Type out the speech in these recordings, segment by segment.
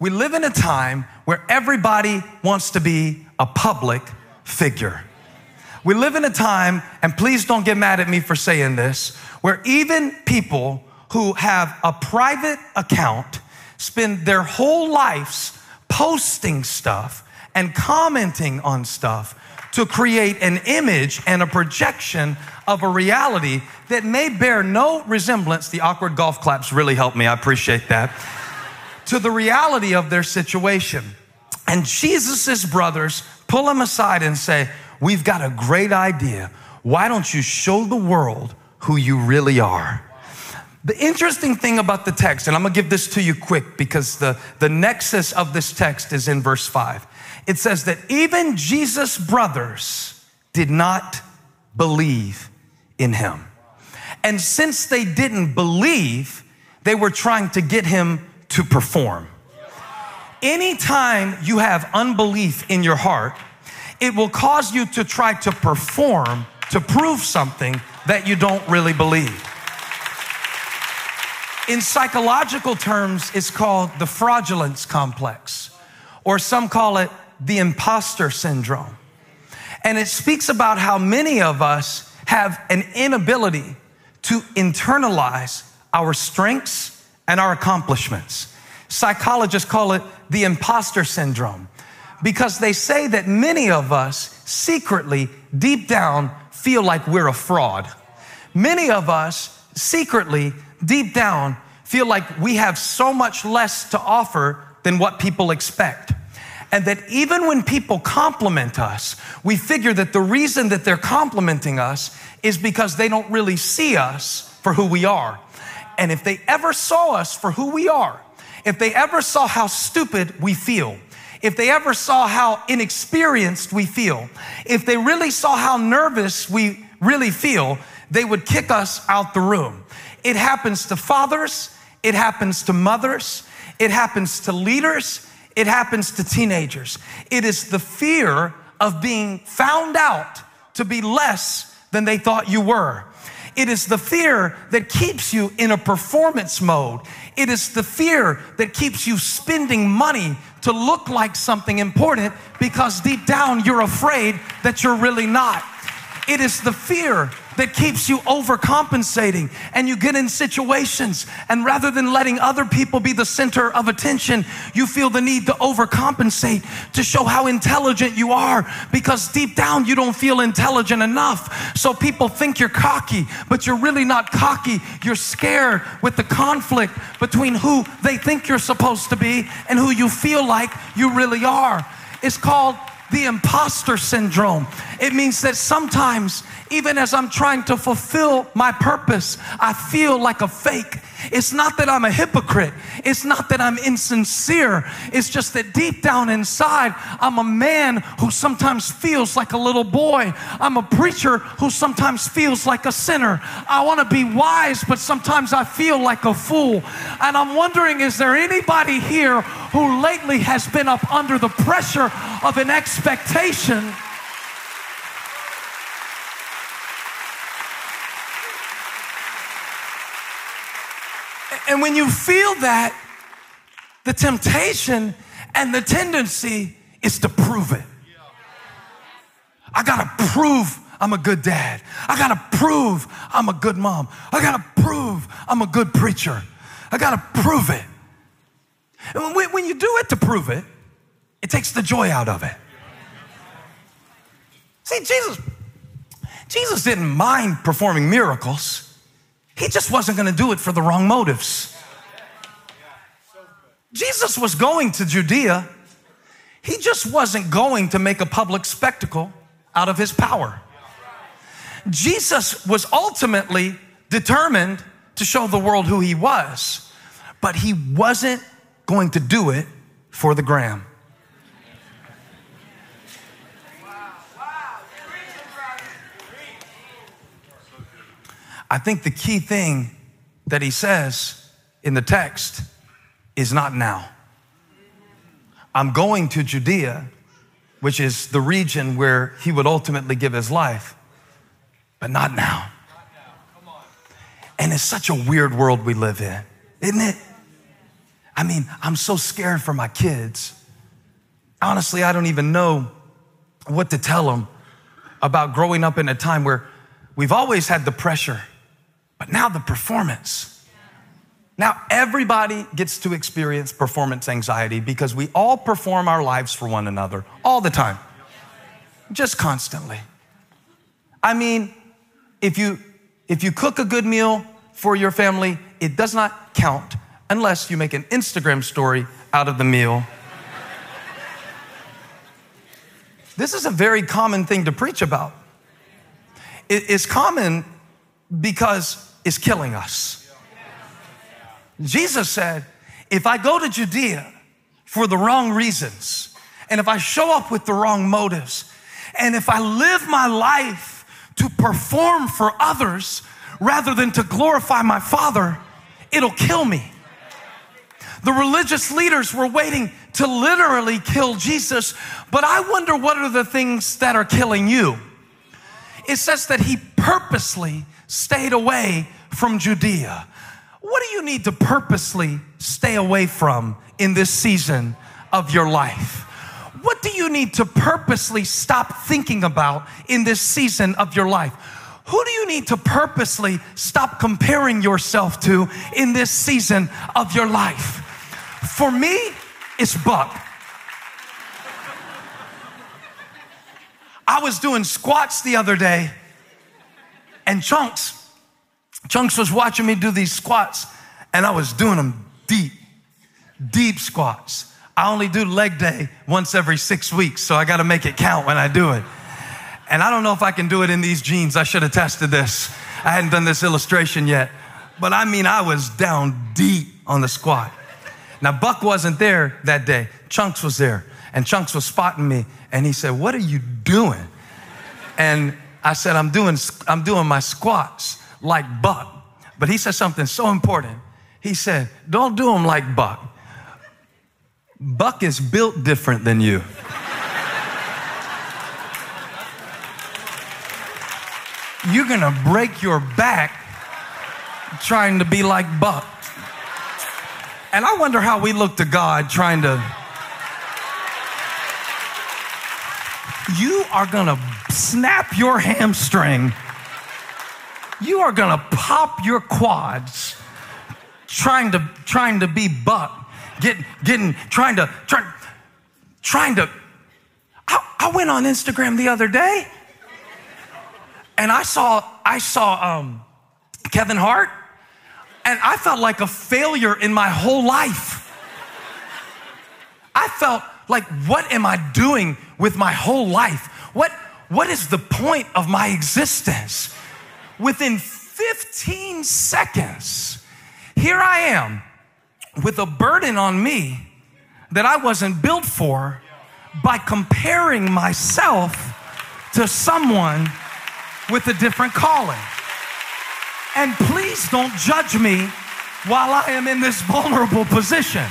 We live in a time where everybody wants to be a public figure. We live in a time, and please don't get mad at me for saying this, where even people who have a private account spend their whole lives posting stuff and commenting on stuff to create an image and a projection of a reality that may bear no resemblance. The awkward golf claps really helped me. I appreciate that. To the reality of their situation. And Jesus' brothers pull him aside and say, We've got a great idea. Why don't you show the world who you really are? The interesting thing about the text, and I'm gonna give this to you quick because the, the nexus of this text is in verse 5. It says that even Jesus' brothers did not believe in him. And since they didn't believe, they were trying to get him to perform. Anytime you have unbelief in your heart, it will cause you to try to perform to prove something that you don't really believe. In psychological terms, it's called the fraudulence complex, or some call it the imposter syndrome. And it speaks about how many of us have an inability to internalize our strengths and our accomplishments. Psychologists call it the imposter syndrome because they say that many of us secretly, deep down, feel like we're a fraud. Many of us secretly, deep down, feel like we have so much less to offer than what people expect. And that even when people compliment us, we figure that the reason that they're complimenting us is because they don't really see us for who we are. And if they ever saw us for who we are, if they ever saw how stupid we feel, if they ever saw how inexperienced we feel, if they really saw how nervous we really feel, they would kick us out the room. It happens to fathers, it happens to mothers, it happens to leaders, it happens to teenagers. It is the fear of being found out to be less than they thought you were. It is the fear that keeps you in a performance mode. It is the fear that keeps you spending money to look like something important because deep down you're afraid that you're really not. It is the fear that keeps you overcompensating and you get in situations and rather than letting other people be the center of attention, you feel the need to overcompensate to show how intelligent you are because deep down you don't feel intelligent enough. So people think you're cocky, but you're really not cocky. You're scared with the conflict between who they think you're supposed to be and who you feel like you really are. It's called the imposter syndrome. It means that sometimes, even as I'm trying to fulfill my purpose, I feel like a fake. It's not that I'm a hypocrite. It's not that I'm insincere. It's just that deep down inside, I'm a man who sometimes feels like a little boy. I'm a preacher who sometimes feels like a sinner. I want to be wise, but sometimes I feel like a fool. And I'm wondering is there anybody here who lately has been up under the pressure of an expectation? And when you feel that, the temptation and the tendency is to prove it. I gotta prove I'm a good dad. I gotta prove I'm a good mom. I gotta prove I'm a good preacher. I gotta prove it. And when, when you do it to prove it, it takes the joy out of it. See, Jesus, Jesus didn't mind performing miracles. He just wasn't going to do it for the wrong motives. Jesus was going to Judea. He just wasn't going to make a public spectacle out of his power. Jesus was ultimately determined to show the world who he was, but he wasn't going to do it for the gram. I think the key thing that he says in the text is not now. I'm going to Judea, which is the region where he would ultimately give his life, but not now. And it's such a weird world we live in, isn't it? I mean, I'm so scared for my kids. Honestly, I don't even know what to tell them about growing up in a time where we've always had the pressure, but now the performance. Now, everybody gets to experience performance anxiety because we all perform our lives for one another all the time, just constantly. I mean, if you, if you cook a good meal for your family, it does not count unless you make an Instagram story out of the meal. this is a very common thing to preach about. It's common because it's killing us. Jesus said, if I go to Judea for the wrong reasons, and if I show up with the wrong motives, and if I live my life to perform for others rather than to glorify my Father, it'll kill me. The religious leaders were waiting to literally kill Jesus, but I wonder what are the things that are killing you? It says that he purposely stayed away from Judea. What do you need to purposely stay away from in this season of your life? What do you need to purposely stop thinking about in this season of your life? Who do you need to purposely stop comparing yourself to in this season of your life? For me, it's Buck. I was doing squats the other day, and Chunks Chunks was watching me do these squats, and I was doing them deep, deep squats. I only do leg day once every six weeks, so I got to make it count when I do it. And I don't know if I can do it in these jeans. I should have tested this. I hadn't done this illustration yet. But I mean, I was down deep on the squat. Now, Buck wasn't there that day. Chunks was there. And Chunks was spotting me. And he said, What are you doing? And I said, I'm doing, I'm doing my squats like Buck. But he said something so important. He said, Don't do them like Buck. Buck is built different than you. You're gonna break your back trying to be like Buck. And I wonder how we look to God trying to. Are gonna snap your hamstring you are gonna pop your quads trying to trying to be buck, get, getting trying to try, trying to. I, I went on Instagram the other day, and I saw I saw um, Kevin Hart, and I felt like a failure in my whole life. I felt like, what am I doing with my whole life? What, what is the point of my existence? within 15 seconds, here I am with a burden on me that I wasn't built for by comparing myself to someone with a different calling. And please don't judge me while I am in this vulnerable position.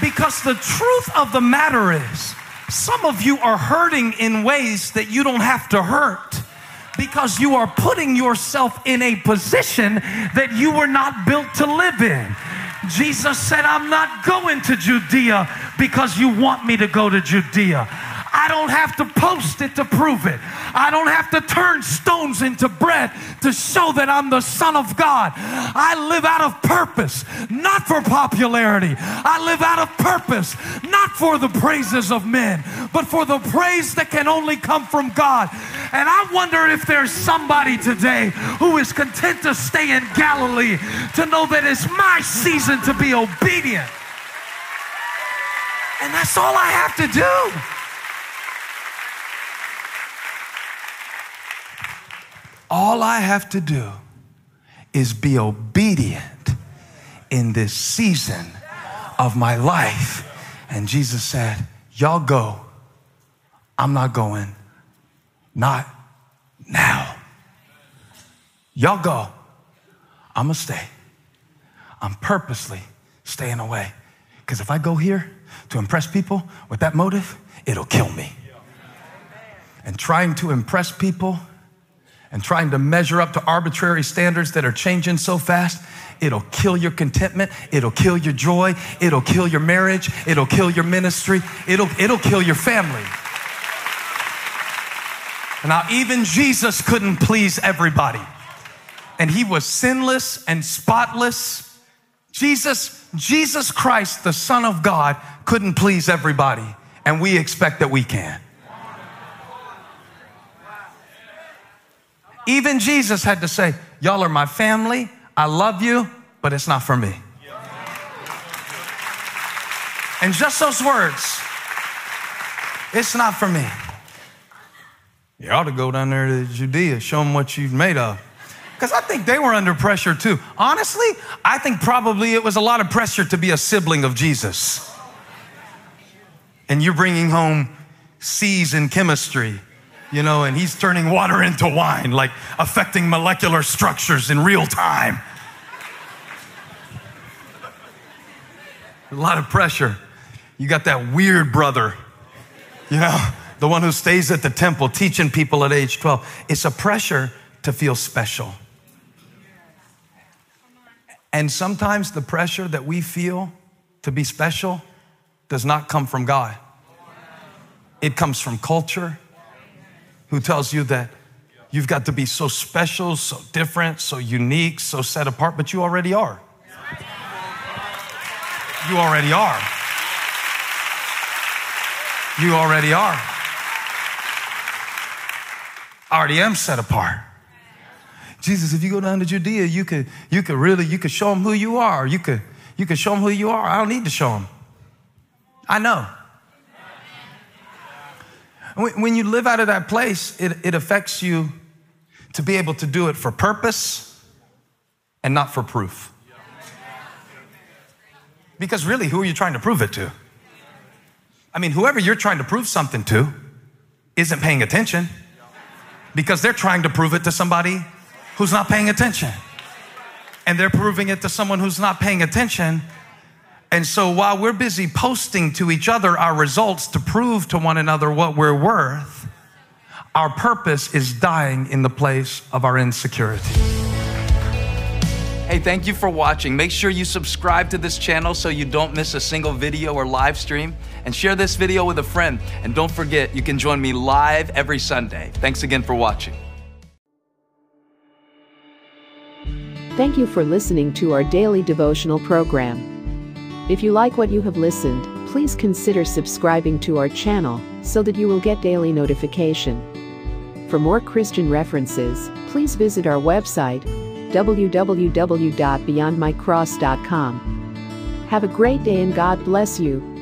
Because the truth of the matter is, some of you are hurting in ways that you don't have to hurt because you are putting yourself in a position that you were not built to live in. Jesus said, I'm not going to Judea because you want me to go to Judea. I don't have to post it to prove it. I don't have to turn stones into bread to show that I'm the Son of God. I live out of purpose, not for popularity. I live out of purpose, not for the praises of men, but for the praise that can only come from God. And I wonder if there's somebody today who is content to stay in Galilee to know that it's my season to be obedient. And that's all I have to do. All I have to do is be obedient in this season of my life. And Jesus said, Y'all go. I'm not going. Not now. Y'all go. I'm going to stay. I'm purposely staying away. Because if I go here to impress people with that motive, it'll kill me. And trying to impress people and trying to measure up to arbitrary standards that are changing so fast, it'll kill your contentment, it'll kill your joy, it'll kill your marriage, it'll kill your ministry, it'll, it'll kill your family. Now, even Jesus couldn't please everybody. And he was sinless and spotless. Jesus, Jesus Christ, the Son of God, couldn't please everybody. And we expect that we can. Even Jesus had to say, Y'all are my family. I love you, but it's not for me. And just those words, it's not for me. You ought to go down there to Judea, show them what you've made of. Because I think they were under pressure too. Honestly, I think probably it was a lot of pressure to be a sibling of Jesus. And you're bringing home C's in chemistry, you know, and he's turning water into wine, like affecting molecular structures in real time. A lot of pressure. You got that weird brother, you know, the one who stays at the temple teaching people at age 12. It's a pressure to feel special. And sometimes the pressure that we feel to be special does not come from God. It comes from culture, who tells you that you've got to be so special, so different, so unique, so set apart, but you already are. You already are. You already are. I already am set apart. Jesus, if you go down to Judea, you could, you could really, you could show them who you are. You could, you could show them who you are. I don't need to show them. I know. When you live out of that place, it, it affects you to be able to do it for purpose and not for proof. Because really, who are you trying to prove it to? I mean, whoever you're trying to prove something to isn't paying attention because they're trying to prove it to somebody who's not paying attention. And they're proving it to someone who's not paying attention. And so while we're busy posting to each other our results to prove to one another what we're worth, our purpose is dying in the place of our insecurity. Hey, thank you for watching. Make sure you subscribe to this channel so you don't miss a single video or live stream. And share this video with a friend. And don't forget, you can join me live every Sunday. Thanks again for watching. Thank you for listening to our daily devotional program. If you like what you have listened, please consider subscribing to our channel so that you will get daily notification. For more Christian references, please visit our website www.beyondmycross.com. Have a great day and God bless you.